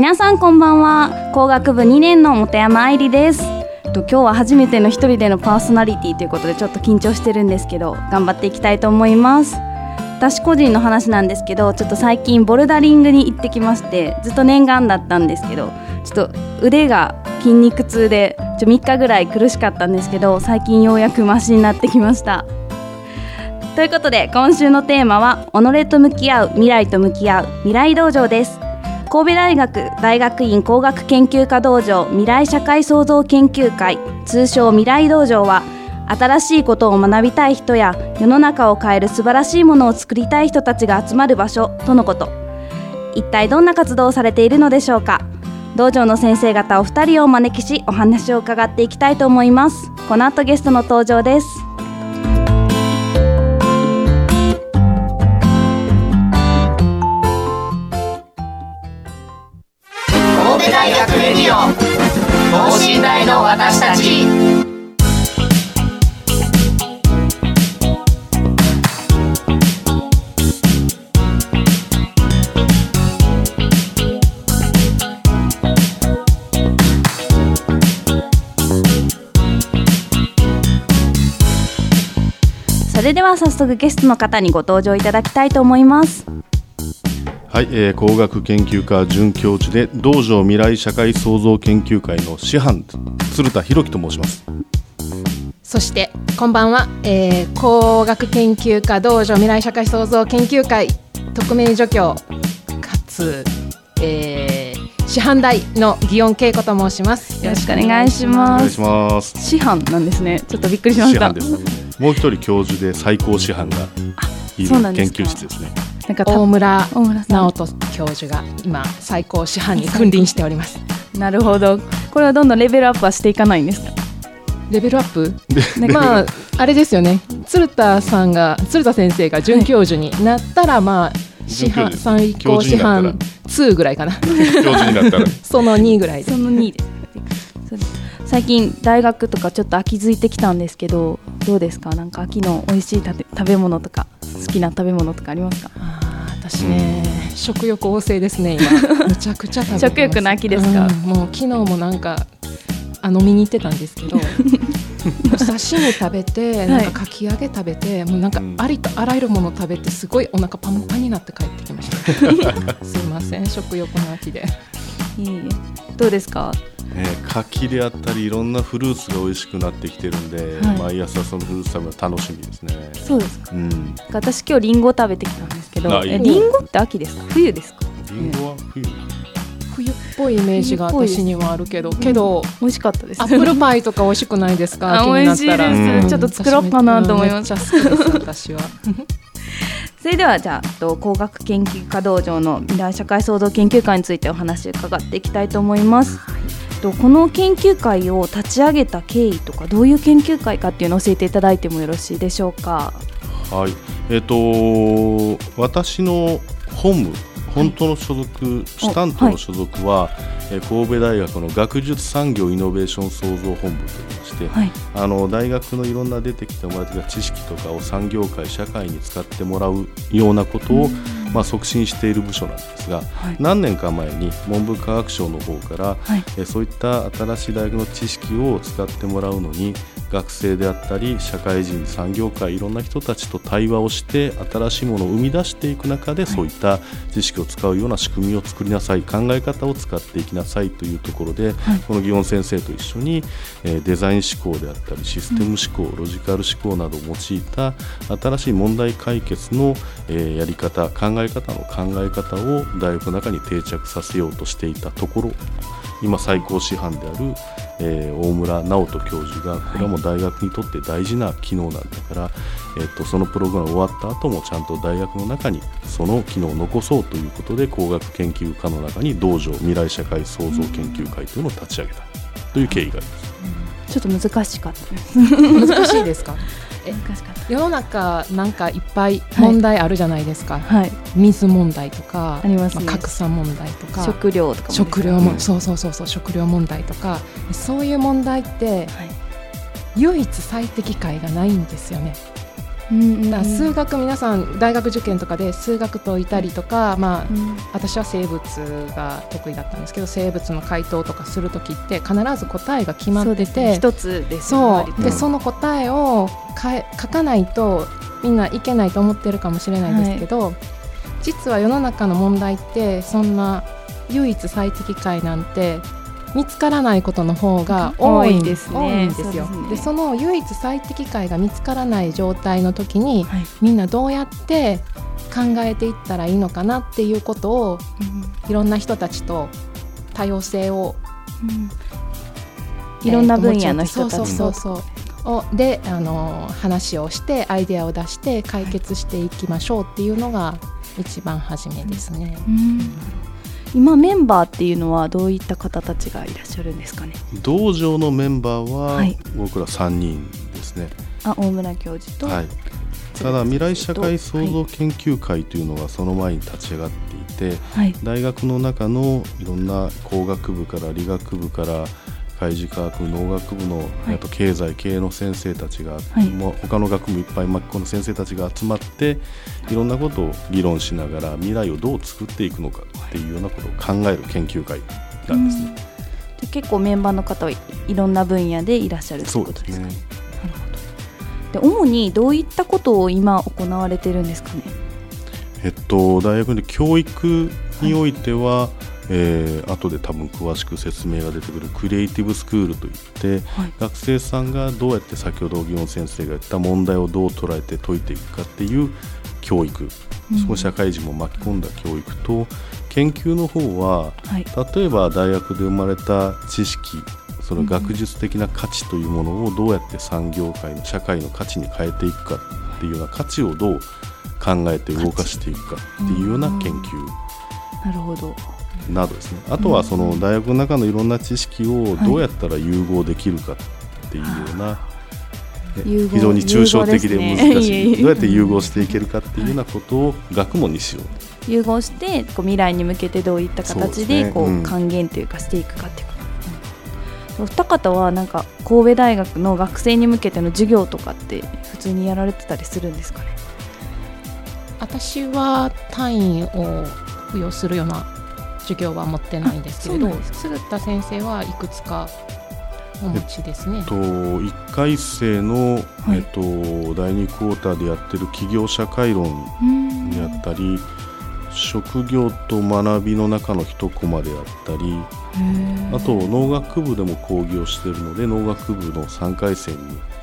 皆さんこんばんは。工学部2年の本山愛理です。と今日は初めての一人でのパーソナリティということでちょっと緊張してるんですけど頑張っていきたいと思います。私個人の話なんですけどちょっと最近ボルダリングに行ってきましてずっと念願だったんですけどちょっと腕が筋肉痛でちょ3日ぐらい苦しかったんですけど最近ようやくマシになってきました。ということで今週のテーマは己と向き合う未来と向き合う未来道場です。神戸大学大学院工学研究科道場未来社会創造研究会通称未来道場は新しいことを学びたい人や世の中を変える素晴らしいものを作りたい人たちが集まる場所とのこと。一体どんな活動をされているのでしょうか？道場の先生方お二人をお招きしお話を伺っていきたいと思います。この後ゲストの登場です。オ等身大の私たち。それでは早速ゲストの方にご登場いただきたいと思います。はい、えー、工学研究科准教授で道場未来社会創造研究会の師範鶴田博樹と申します。そしてこんばんは、えー、工学研究科道場未来社会創造研究会特命助教かつ、えー、師範代の祇園恵子と申しますよろしくお願いしおます願いします。師範なんですねちょっとびっくりしました師範です。もう一人教授で最高師範がいる研究室ですね。なんかた大村直人教授が今最高師範に君臨しております。なるほど。これはどんどんレベルアップはしていかないんですか？レベルアップ？なんかまああれですよね。鶴田さんが鶴田先生が准教授になったら、まあ師範最高師範2ぐらいかな。教授になったら。その2ぐらいで。その2位で最近大学とかちょっと秋づいてきたんですけどどうですか？なんか秋の美味しい食べ食べ物とか好きな食べ物とかありますか？私ね、食欲旺盛ですね今。むちゃくちゃ食べてます。食欲の秋ですか？うんもう昨日もなんかあ飲みに行ってたんですけどお 刺身食べてなんかかき揚げ食べて、もうなんかうん。ありとあらゆるもの食べてすごいお腹パンパンになって帰ってきました。すいません食欲の秋でいえい。えどうですか？ね、柿であったりいろんなフルーツが美味しくなってきてるんで、はい。毎朝そのフルーツ食べるの楽しみですね。そうですか。うん。私今日リンゴ食べてきたんですけどあい。いえリンゴって秋ですか？冬ですか？リンゴは冬。冬っぽいイメージが私にはあるけどけど、美味しかったです。アップルパイとか美味しくないですか？美味しいです。うんちょっと作ろうかなと思います私は それではじゃあえっと工学研究科道場の未来社会創造研究会についてお話を伺っていきたいと思います。えっとこの研究会を立ち上げた経緯とかどういう研究会かっていうのを教えていただいてもよろしいでしょうか？はい。えっ、と私の本部本当の所属、シタントの所属は、えー神戸大学の学術産業イノベーション創造本部といいまして、はい。あの大学のいろんな出てきてもらってきた知識とかを産業界社会に使ってもらうようなことを、まあ、促進している部署なんですが、はい。何年か前に文部科学省の方から、はい。えーそういった新しい大学の知識を使ってもらうのに学生であったり社会人産業界いろんな人たちと対話をして新しいものを生み出していく中で、そういった知識を使うような仕組みを作りなさい考え方を使っていきなさいというところで、この祇園先生と一緒に、えーデザイン思考であったりシステム思考、ロジカル思考などを用いた新しい問題解決の、えーやり方考え方の考え方を大学の中に定着させようとしていたところ今最高師範である、えー大村直人教授がこれはもう大学にとって大事な機能なんだから、えっとそのプログラム終わった後もちゃんと大学の中にその機能を残そうということで工学研究科の中に道場未来社会創造研究会というのを立ち上げたという経緯があります。ちょっと難しかったです。難しいですか？った。世の中なんかいっぱい問題あるじゃないですか、はい。水問題とかあります。ね格差問題とか食料とか食料も、うんそうそうそうそう食料問題とか。そういう問題ってはい。唯一最適解がないんですよね。うん数学皆さん大学受験とかで数学解いたりとか、まあうん。私は生物が得意だったんですけど生物の回答とかする時って必ず答えが決まっててそうですね。一つですそう。でその答えを書かないとみんないけないと思ってるかもしれないですけど、実は世の中の問題ってそんな唯一最適解なんて見つからないことの方が多いですですよ。そうですね。でその唯一最適解が見つからない状態の時にはい。みんなどうやって考えていったらいいのかなっていうことをいろんな人たちと多様性をいろんな分野の人たそうちとそうそうそう。をであの話をしてアイデアを出して解決していきましょうっていうのが一番初めですね。うん今メンバーっていうのはどういった方たちがいらっしゃるんですかね？道場のメンバーははい。僕ら3人ですね。あ大村教授と、はい、ただ未来社会創造研究会というのがその前に立ち上がっていて、はい。大学の中のいろんな工学部から理学部から海事科学部農学部の、いあと経済系の先生たちが、はいもう他の学部いっぱい巻き込んだ先生たちが集まっていろんなことを議論しながら未来をどう作っていくのかっていうようなことを考える研究会なんですね。で結構メンバーの方はいいろんな分野でいらっしゃるといそううことですかね。ですね。なるほどで主にどういったことを今行われてるんですかね？えっと、大学で教育においては、えー後で多分詳しく説明が出てくるクリエイティブスクールといって、はい。学生さんがどうやって先ほど祇園先生が言った問題をどう捉えて解いていくかっていう教育、そこ社会人も巻き込んだ教育と研究の方ははい。例えば大学で生まれた知識その学術的な価値というものをどうやって産業界の社会の価値に変えていくかっていうような価値をどう考えて動かしていくかっていうような研究。なるほど。などですね。あとはその大学の中のいろんな知識をどうやったら融合できるかっていうような、ね融合非常に抽象的で難しい。どうやって融合していけるかっていうようなことを学問にしよう。融合してこう未来に向けてどういった形でこう還元というかしていくかっていうお二方はなんか神戸大学の学生に向けての授業とかって普通にやられてたりするんですかね？私は単位を付与するような授業は持ってないんですけれど鶴田先生はいくつかお持ちですね。と1回生の、はいえっと、第2クォーターでやってる企業社会論うんであったり職業と学びの中の一コマであったりあと農学部でも講義をしているので農学部の3回生に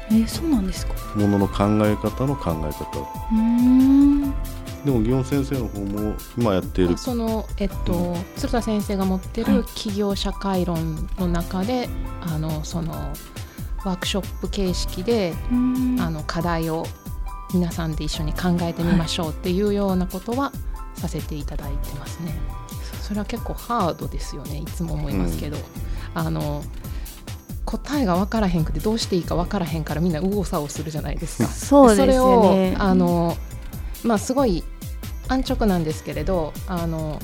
えーそうなんですか。ものの考え方の考え方うんでも祇園先生の方も今やっているその、えっと、鶴田先生が持ってはいる企業社会論の中で、あのそのワークショップ形式で、うん。あの課題を皆さんで一緒に考えてみましょうっていうようなことはさせていただいてますね。それは結構ハードですよね。いつも思いますけど、あの答えが分からへんくてどうしていいか分からへんからみんな右往左往するじゃないですか。そうですよね。それをあの、まあ、すごい安直なんですけれどあの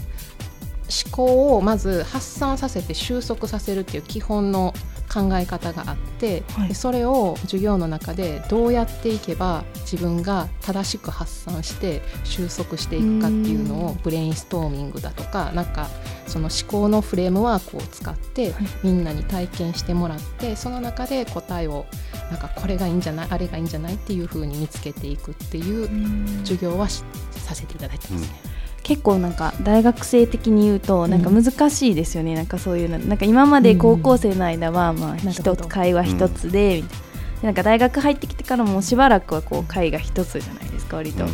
思考をまず発散させて収束させるっていう基本の考え方があって、はい。でそれを授業の中でどうやっていけば自分が正しく発散して収束していくかっていうのをブレインストーミングだとかなんかその思考のフレームワークを使ってはい。みんなに体験してもらってその中で答えをなんかこれがいいんじゃないあれがいいんじゃないっていう風に見つけていくっていう授業はしさせていただいてますね。結構なんか大学生的に言うとなんか難しいですよね、なんかそういうの。なんか今まで高校生の間はまあ一ど。つ会話一つでみたいな。でなんか大学入ってきてからもしばらくはこう会が一つじゃないですか割と、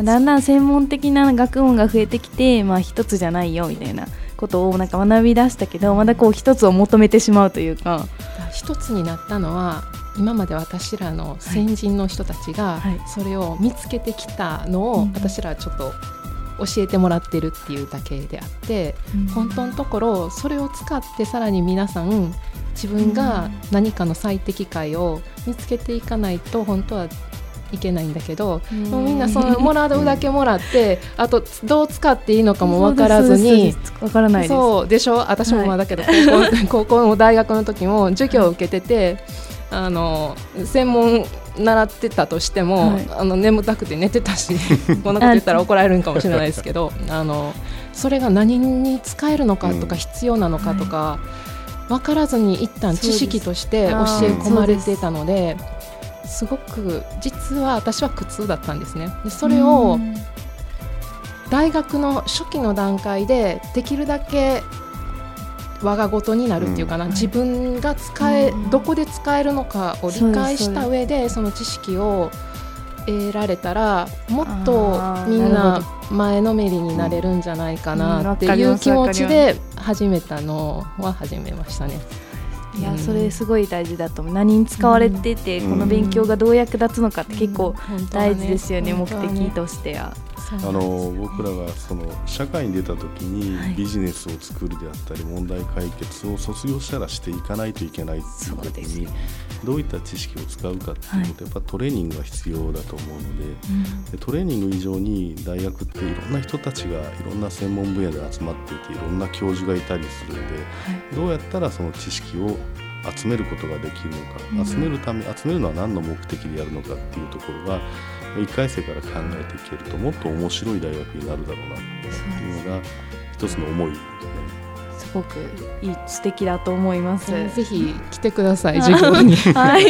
だんだん専門的な学問が増えてきてまあ一つじゃないよみたいなことをなんか学び出したけどまだこう一つを求めてしまうというか。一つになったのは今まで私らの先人の人たちがはい。それを見つけてきたのをうん。私らはちょっと教えてもらってるっていうだけであってうん。本当のところそれを使ってさらに皆さん自分が何かの最適解を見つけていかないと本当はいけないんだけどもうみんなそのもらうだけもらって あとどう使っていいのかも分からずに。わからないです。そうでしょ？私もまあだけど、高校 高校の大学の時も授業を受けててあの専門習ってたとしても、はい。あの眠たくて寝てたし こんなこと言ったら怒られるんかもしれないですけどあのそれが何に使えるのかとかうん必要なのかとか、分からずに一旦知識として教え込まれてたのですごく実は私は苦痛だったんですね。でそれを、うん。大学の初期の段階でできるだけ我が事になるっていうかな、うん。自分が使え、うん。どこで使えるのかを理解した上でその知識を得られたらもっとみんな前のめりになれるんじゃないかうんなっていう気持ちで始めたのは始めましたね。いやそれすごい大事だと思う。何に使われてて、うん。この勉強がどう役立つのかって結構大事ですよね。目的としては。あの僕らがその社会に出た時にはい。ビジネスを作るであったり問題解決を卒業したらしていかないといけないっていう時にどういった知識を使うかっていうことやっぱトレーニングが必要だと思うのででトレーニング以上に大学っていろんな人たちがいろんな専門分野で集まっていていろんな教授がいたりするんでどうやったらその知識を集めることができるのか、うん。集めるため集めるのは何の目的でやるのかっていうところが1回生から考えていけるともっと面白い大学になるだろうなっていうのが一つの思いす。ごくいい素敵だと思います。ぜひ来てください授業に。はい。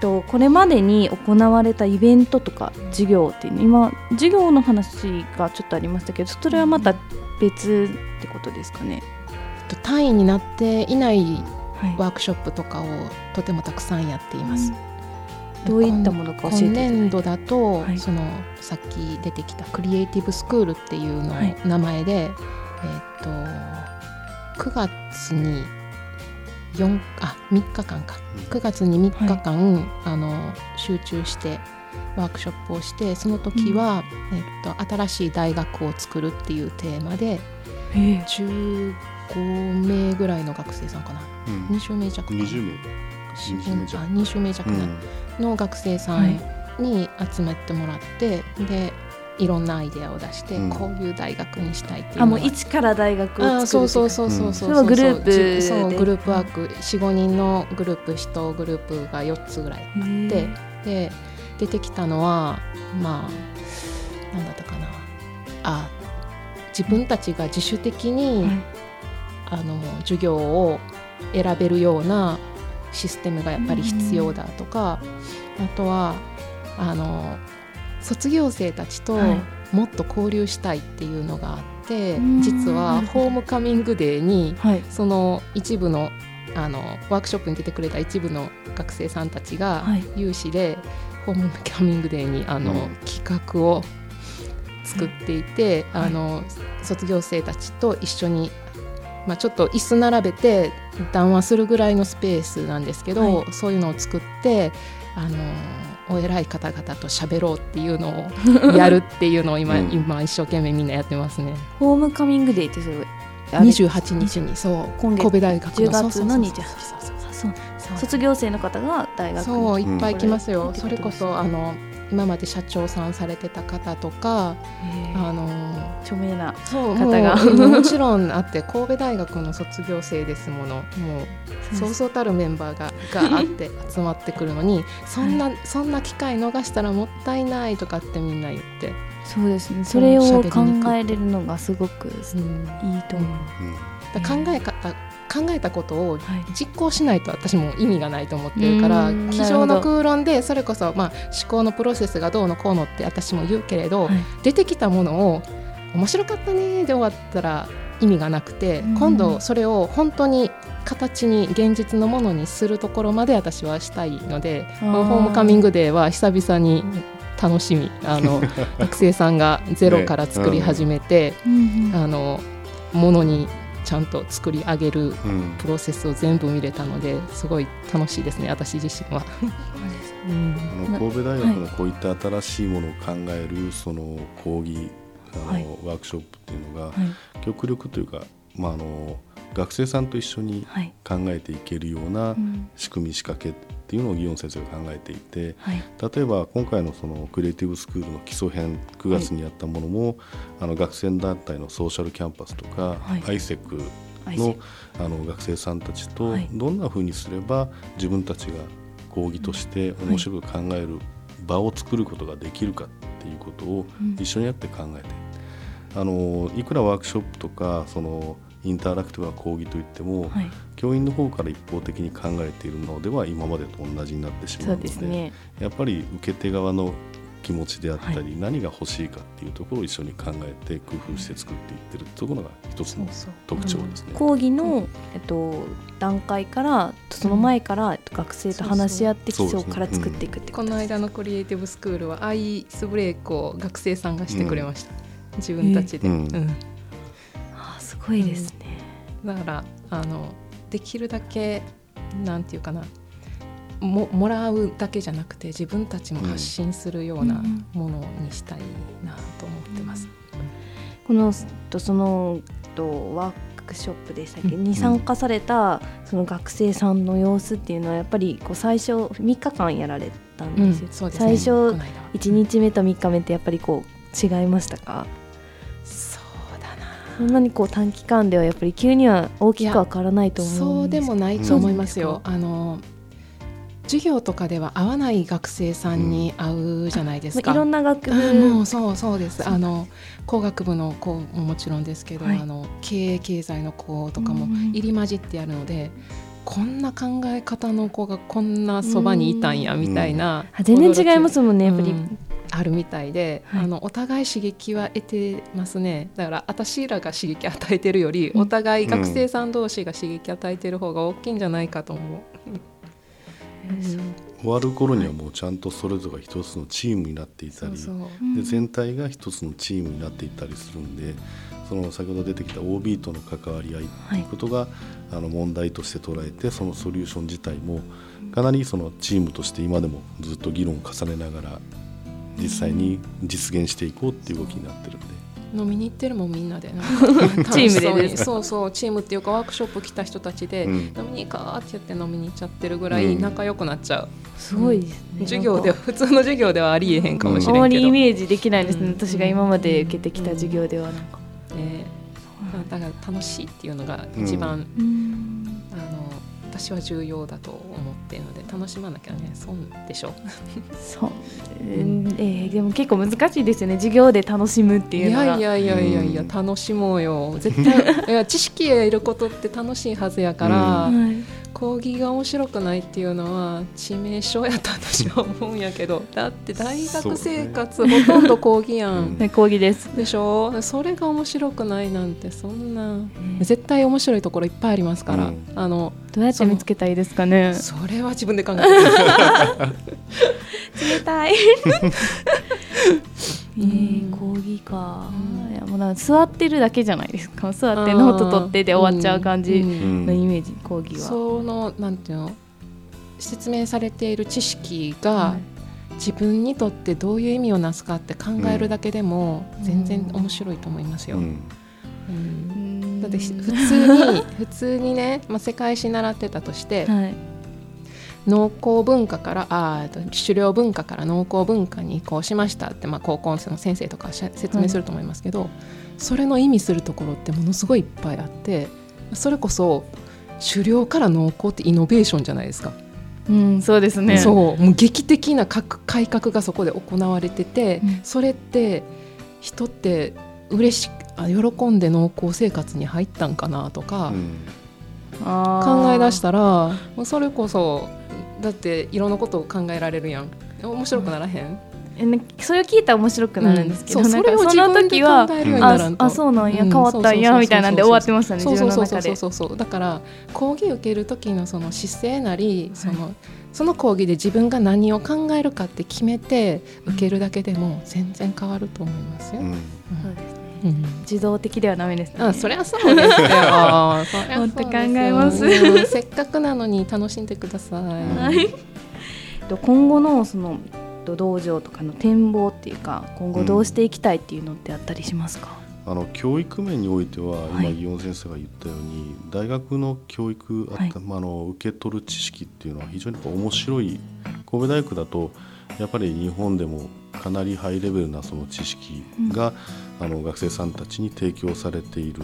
とこれまでに行われたイベントとか授業っていうの今授業の話がちょっとありましたけどそれはまた別ってことですかね。単位になっていないはいワークショップとかをとてもたくさんやっています。どういったものか教えていた今だいて。年度だと、はい。そのさっき出てきたクリエイティブスクールっていうのはい。名前で、えっ、と9月に4あ3日間か。9月に3日間、あの集中してワークショップをしてその時は、えっと新しい大学を作るっていうテーマでへえ。15名ぐらいの学生さんかな。うん。20名弱かな。20名。20名。弱あ20名弱うなんの学生さんに集めてもらって、でいろんなアイデアを出して、うん。こういう大学にしたいっていうあもう一から大学をそうそうそうそうそう。それはグループで。そうグループワーク。45人のグループ1グループが4つぐらいあってで出てきたのはまあなんだったかな。あ自分たちが自主的に、あの授業を選べるようなシステムがやっぱり必要だとか、あとはあの卒業生たちとはい。もっと交流したいっていうのがあって、うん実はホームカミングデーにはい。その一部のあのワークショップに出てくれた一部の学生さんたちがはい。有志でホームカミングデーにあの、うん。企画を作っていて、はい。あの卒業生たちと一緒に、まあ、ちょっと椅子並べて談話するぐらいのスペースなんですけど、はそういうのを作ってあのお偉い方々と喋ろうっていうのを やるっていうのを今,、うん。今一生懸命みんなやってますね。ホームカミングデーってそれあれ？28日にそう。今月？神戸大学10月のそうそうそう。28日？そう卒業生の方が大学にそういっぱい来ますよ、うんそれこそあの今まで社長さんされてた方とかあの著名な方が。もうもちろんあって神戸大学の卒業生ですもの。もうそうそうたるメンバーががあって 集まってくるのにそんな、そんな機会逃したらもったいないとかってみんな言って、そうですね。それを考えれるのがすごくうん。いいと思う、だから考え方考えたことをはい。実行しないと私も意味がないと思ってるからうん机上の空論でそれこそ、まあ、思考のプロセスがどうのこうのって私も言うけれど、はい。出てきたものを面白かったねで終わったら意味がなくて、うん。今度それを本当に形に現実のものにするところまで私はしたいのでホームカミングデーは久々に楽しみ。あの学生さんがゼロから作り始めて、うんうん。あのものにちちゃんと作り上げるうん。プロセスを全部見れたのですごい楽しいですね私自身は。うん。あの神戸大学のこういった新しいものを考えるその講義あの、はい。ワークショップっていうのが、はい。極力というか、まあ、あの学生さんと一緒にはい。考えていけるようなうん。仕組み仕掛けっていうのを祇園先生が考えていてはい。例えば今回のそのクリエイティブスクールの基礎編9月にやったものも、あの学生団体のソーシャルキャンパスとか、はい。ISEC のあの学生さんたちとはい。どんなふうにすれば自分たちが講義として面白く考える場を作ることができるかっていうことをうん。一緒にやって考えてあのいくらワークショップとかそのインタラクティブな講義といっても、はい。教員の方から一方的に考えているのでは今までと同じになってしまそううのでですね。やっぱり受け手側の気持ちであったり、は何が欲しいかっていうところを一緒に考えて工夫して作っていってるところが一つの特徴ですね。講義の、えっと、段階からその前から学生と話し合って基礎から作っていくってこの間のクリエイティブスクールはアイスブレイクを学生さんがしてくれました、自分たちで、うんごいですね、だからあのできるだけなんていうかなももらうだけじゃなくて自分たちも発信するようなうん。ものにしたいなと思ってます。このとそのとワークショップでしたっけ、うん。に参加されたその学生さんの様子っていうのはやっぱりこう最初3日間やられたんですよ、そうですね最初この間は1日目と3日目ってやっぱりこう違いましたかそんなにこう短期間ではやっぱり急には大きくは変わらないと思そううんでですもないと思いますよ。あの授業とかでは会わない学生さんに会うじゃないですか。まあいろんな学あも部うそうそうです。あの工学部の子ももちろんですけど、はい。あの経営経済の子とかもうん入り混じってやるので、こんな考え方の子がこんなそばにいたんやみたいな、あ全然違いますもんねやっぱり、うんあるみたいで、はい。あのお互い刺激は得てますね。だから私らが刺激与えてるより、うん。お互い学生さん同士が刺激与えてる方が大きいんじゃないかと思う。終わる頃にはもうちゃんとそれぞれ一つのチームになっていたりで全体が一つのチームになっていったりするんでその先ほど出てきた OB との関わり合いということが、あの問題として捉えてそのソリューション自体もかなりそのチームとして今でもずっと議論を重ねながら実際に実現していこうっていう動きになってるんで。飲みに行ってるもんみんなで。なんか チームでそうに。そうチームっていうかワークショップ来た人たちで、うん。飲みに行こうって言って飲みに行っちゃってるぐらいうん。仲良くなっちゃう、すごいですね。授業では普通の授業ではありえへんかもしあまりイメージできないですね、うん。私が今まで受けてきた授業ではなんか、ね。だから楽しいっていうのが一番、私は重要だと思ってるので楽しまなきゃね損でしょ。そう、うん。えーでも結構難しいですよね。授業で楽しむっていいうのが。やいやいやいやいやうん。楽しもうよ。絶対いや 知識得ることって楽しいはずやから、はい。講義が面白くないっていうのは致命傷やと私は思うんやけど だって大学生活、ほとんど講義やん、うん。はい講義です。でしょ？それが面白くないなんてそんな。絶対面白いところいっぱいありますから、うん。あのどうやって見つけたらいいですかね。それは自分で考えて 冷たい。えー、講義か、うん。いやもうなんか座ってるだけじゃないですか。座ってノート取ってで終わっちゃう感じ。うん。のイメージ講義は、そのなんていうの説明されている知識が、はい。自分にとってどういう意味をなすかって考えるだけでも全然面白いと思いますよ。うんうん。うんだってひ普通に 普通にね、まあ、世界史習ってたとして、はい。農耕文化からあ狩猟文化から農耕文化に移行しましたって、まあ、高校生の先生とか説明すると思いますけど、それの意味するところってものすごいいっぱいあってそれこそ狩猟から農耕ってイノベーションじゃないですか。うん、そうですね。そう。もう劇的な革改革がそこで行われてて、うん。それって人って嬉しあ喜んで農耕生活に入ったんかなとか、考え出したたらもうそれこそだっていろんなことを考えられるやん。面白くならへん、それを聞いたら面白くなるんですけど、うん。そその時はああそうなんや、うん。変わったんやみたいなんで終わってましたねそう自そうそうそうそうそう。だから講義受ける時のその姿勢なりその,、その講義で自分が何を考えるかって決めて受けるだけでも全然変わると思いますよ。うん。うん。そ自動的ではダメですね。あそりゃそうですよ。そりゃそうですよ。本当考えます。うん。せっかくなのに楽しんでください。はい。と今後のそのと道場とかの展望っていうか今後どうしていきたいっていうのってあったりしますか、あの教育面においては今はい。祇園先生が言ったように、大学の教育あった、はい。まあ、あの受け取る知識っていうのは非常に面白い神戸大学だとやっぱり日本でもかなりハイレベルなその知識が、あの学生さんたちに提供されている。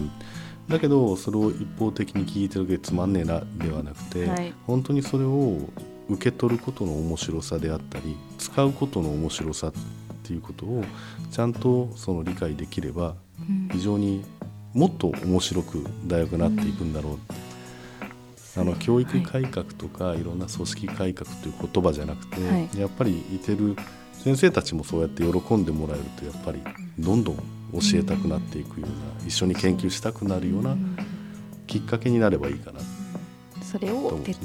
だけどそれを一方的に聞いてるだけでつまんねえなではなくて、はい。本当にそれを受け取ることの面白さであったり使うことの面白さっていうことをちゃんとその理解できればうん。非常にもっと面白く大学になっていくんだろう、あの教育改革とかいろんな組織改革という言葉じゃなくて、はい。やっぱりいてる先生たちもそうやって喜んでもらえるとやっぱりどんどん教えたくなっていくような一緒に研究したくなるようなきっかけになればいいかな。それを手。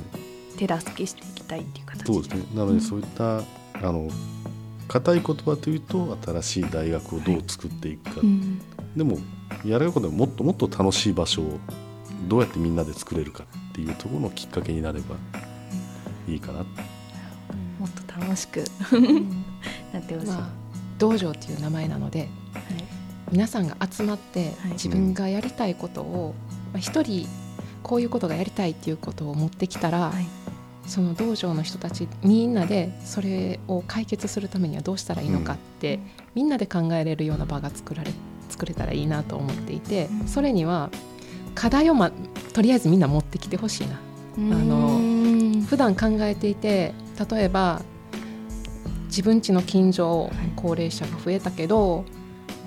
手助けしていきたいっていう形そうですね。なのでそういった、あの硬い言葉というと新しい大学をどう作っていくか、うん。でもやれることでもっともっと楽しい場所をどうやってみんなで作れるかっていうところのきっかけになればいいかな。もっと楽しく なってほしい、まあ道場っていう名前なのではい。皆さんが集まってはい。自分がやりたいことをまあ一人こういうことがやりたいっていうことを持ってきたら、はい。その道場の人たちみんなでそれを解決するためにはどうしたらいいのかって、みんなで考えれるような場が作られ作れたらいいなと思っていて、うん。それには課題を、ま、とりあえずみんな持ってきてほしいな。のうん。普段考えていて例えば自分家の近所高齢者が増えたけど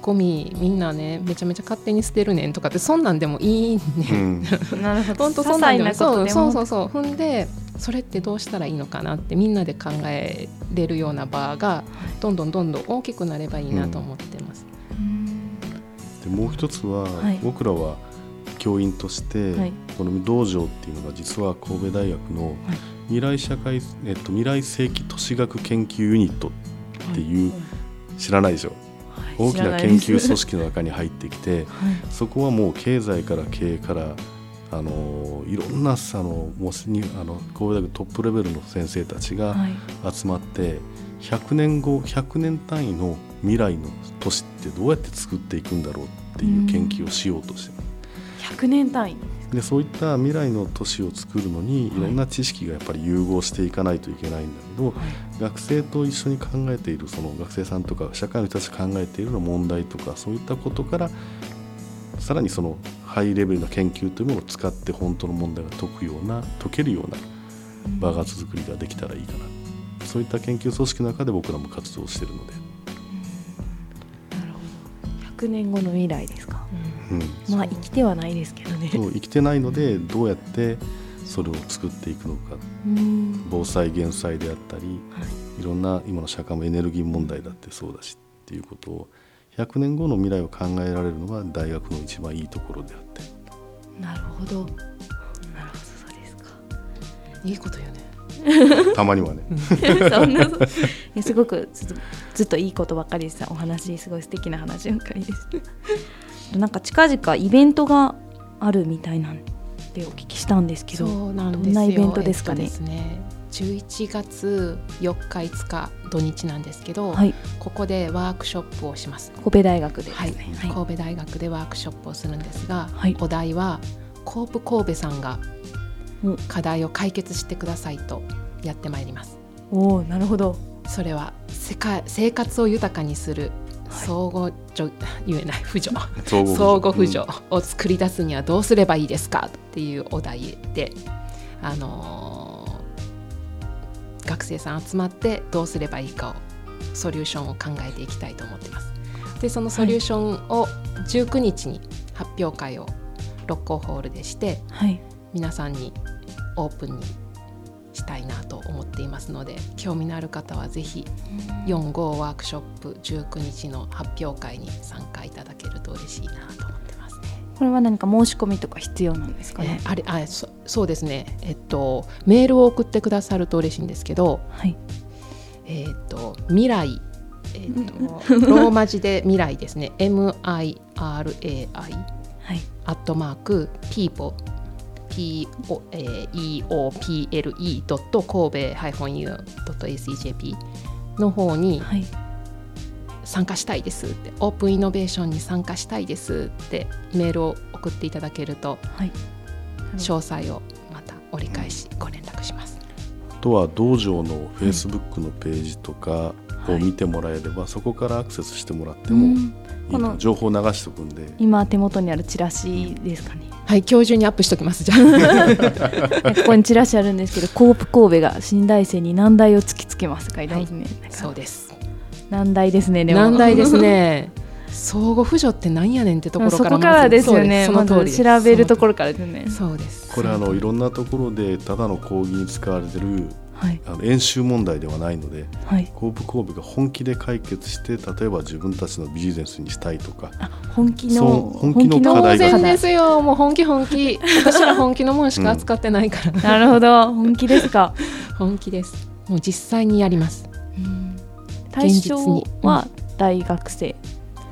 ゴミみんなねめちゃめちゃ勝手に捨てるねんとかってそんなんでもいいね、うん。なるほど。本当そんそうそうそう。踏んでそれってどうしたらいいのかなってみんなで考えれるような場がどんどんどんどん大きくなればいいなと思ってます。うん。でもう一つは、はい。僕らは教員として、はい。この道場っていうのが実は神戸大学の未来社会、えっと、未来世紀都市学研究ユニットっていう、知らないでしょ？大きな研究組織の中に入ってきてそこはもう経済から経営からあのいろんなあのもうにあの神戸大学トップレベルの先生たちがはい。集まって100年後100年単位の未来の都市ってどうやって作っていくんだろうっていう研究をしようとしてます100年単位でそういった未来の都市を作るのにい。ろんな知識がやっぱり融合していかないといけないんだけど、学生と一緒に考えているその学生さんとか社会の人たちが考えている問題とかそういったことからさらにそのハイレベルな研究というものを使って本当の問題が解くような解けるような場が作りができたらいいかな。そういった研究組織の中で僕らも活動しているので、なるほど100年後の未来ですか？うん、まあ生きてはないですけどね。そう生きてないのでどうやってそれを作っていくのか。うん。防災減災であったりはい。いろんな今の社会もエネルギー問題だってそうだしっていうことを100年後の未来を考えられるのが大学の一番いいところであって。なるほど。なるほどそうですか。いいこと言うね。たまにはね。そんないやすごくずずっといいことばっかりでした。お話すごい素敵な話ばっかりですなんか近々イベントがあるみたいなんでお聞きしたんですけどそうなんですよ。どんなイベントですかね？えっとですね11月4日5日土日なんですけど、はい。ここでワークショップをします。神戸大学でですはい、ね神戸大学でワークショップをするんですが、はい。お題はコープ神戸さんがお。課題を解決してくださいとやってまいります。おおなるほど。それは世界生活を豊かにする相互助、言えない扶助。相互扶助。を作り出すにはどうすればいいですかっていうお題で、あのー学生さん集まってどうすればいいかをソリューションを考えていきたいと思ってます。でそのソリューションを19日に発表会を六甲ホールでしてはい。皆さんにオープンにしたいなと思っていますので興味のある方はぜひ45ワークショップ19日の発表会に参加いただけると嬉しいなと思ってますね。これは何か申し込みとか必要なんですかね、えーあれあそそうですね、えっと、メールを送ってくださると嬉しいんですけど、はい。えっと未来えー、と ローマ字で未来ですね。MIRAI はい。アットマーク people p o えー eople ドット神戸ハイフォン u ドット acjp の方にはい。参加したいですってオープンイノベーションに参加したいですってメールを送っていただけるとはい。詳細をまた折り返しご連絡します。あとは道場のフェイスブックのページとかを見てもらえれば、そこからアクセスしてもらってもいいこのの情報を流しておくんで今手元にあるチラシですかねはい、今日中にアップしときます。じゃあ。ここにチラシあるんですけどコープ神戸が新大生に難題を突きつけます書いてますね、なんかそうです。難題ですねでも難題ですね。相互扶助ってなんやねんってところからそこからですよねま調べるところからですねそうです。これあのいろんなところでただの講義に使われてるはい。あの演習問題ではないのではい。コープ神戸が本気で解決して例えば自分たちのビジネスにしたいとかあ本気そのう本気の課当題。が然ですよ。もう本気本気。私ら本気のもんしか扱ってないから。なるほど。本気ですか。本気です。もう実際にやります。対象現実に。は大学生、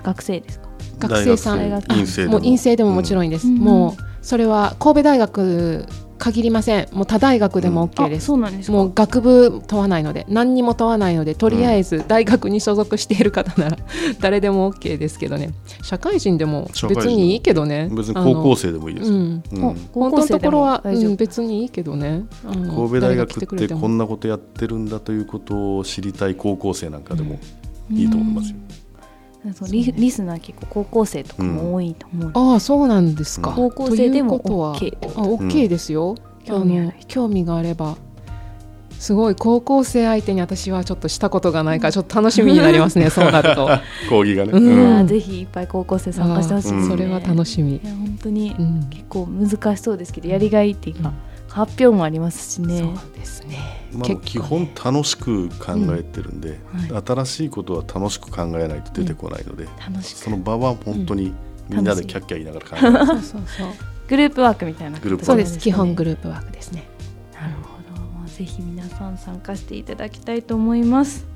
学生ですか？学生さん。大学院生でも。もう陰性でももちろんいいです。うん。もうそれは神戸大学限りません。もう他大学でも OK であす。そうなんですか。もう学部問わないので何にも問わないのでとりあえず大学に所属している方なら 誰でも OK ですけどね。社会人でも別にいいけどね。別に高校生でもいいです。よ、うん。うん。本当のところは、うん、別にいいけどね。神戸大学ってこんなことやってるんだということを知りたい高校生なんかでもいいと思いますよ。うんそうリリスナー結構高校生とかも多いと思う、ああそうなんですか、高校生でもということは OK あ OK ですよ、興味興味があれば。すごい高校生相手に私はちょっとしたことがないからちょっと楽しみになりますね そうなると。講義がね、うん。ぜひいっぱい高校生参加してほしいね、うんそれは楽しみ。本当にうん。結構難しそうですけどやりがいっていうか、発表もありますしね。そうですね、まあ、基本楽しく考えてるんで、うん。は新しいことは楽しく考えないと出てこないので、楽しく。その場は本当にみんなでキャッキャ言いながら考える、そうそうそう。グループワークみたいなグループワーク。そうです基本グルループワークですね。なるほど、まあ、ぜひ皆さん参加していただきたいと思います。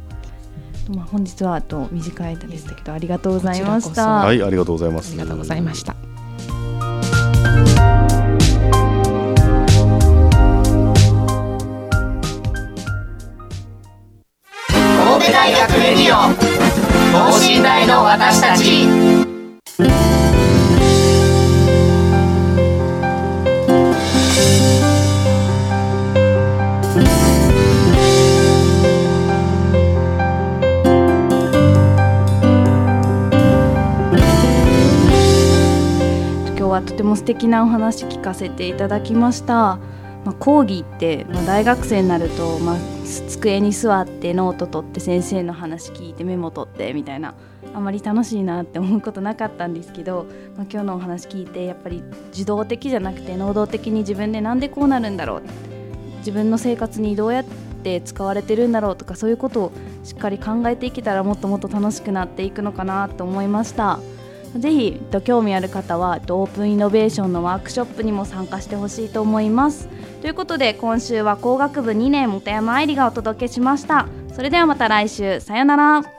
まあ、本日はあと短い間でしたけどありがとうございました。はいありがとうございます。ありがとうございましたても素敵なお話聞かせていただきました、まあ、講義って、まあ、大学生になると、まあ、机に座ってノート取って先生の話聞いてメモ取ってみたいなあまり楽しいなって思うことなかったんですけど、まあ、今日のお話聞いてやっぱり受動的じゃなくて能動的に自分でなんでこうなるんだろう自分の生活にどうやって使われてるんだろうとかそういうことをしっかり考えていけたらもっともっと楽しくなっていくのかなと思いました。ぜひ興味ある方はオープンイノベーションのワークショップにも参加してほしいと思います。ということで今週は工学部2年本山愛理がお届けしました。それではまた来週さよなら。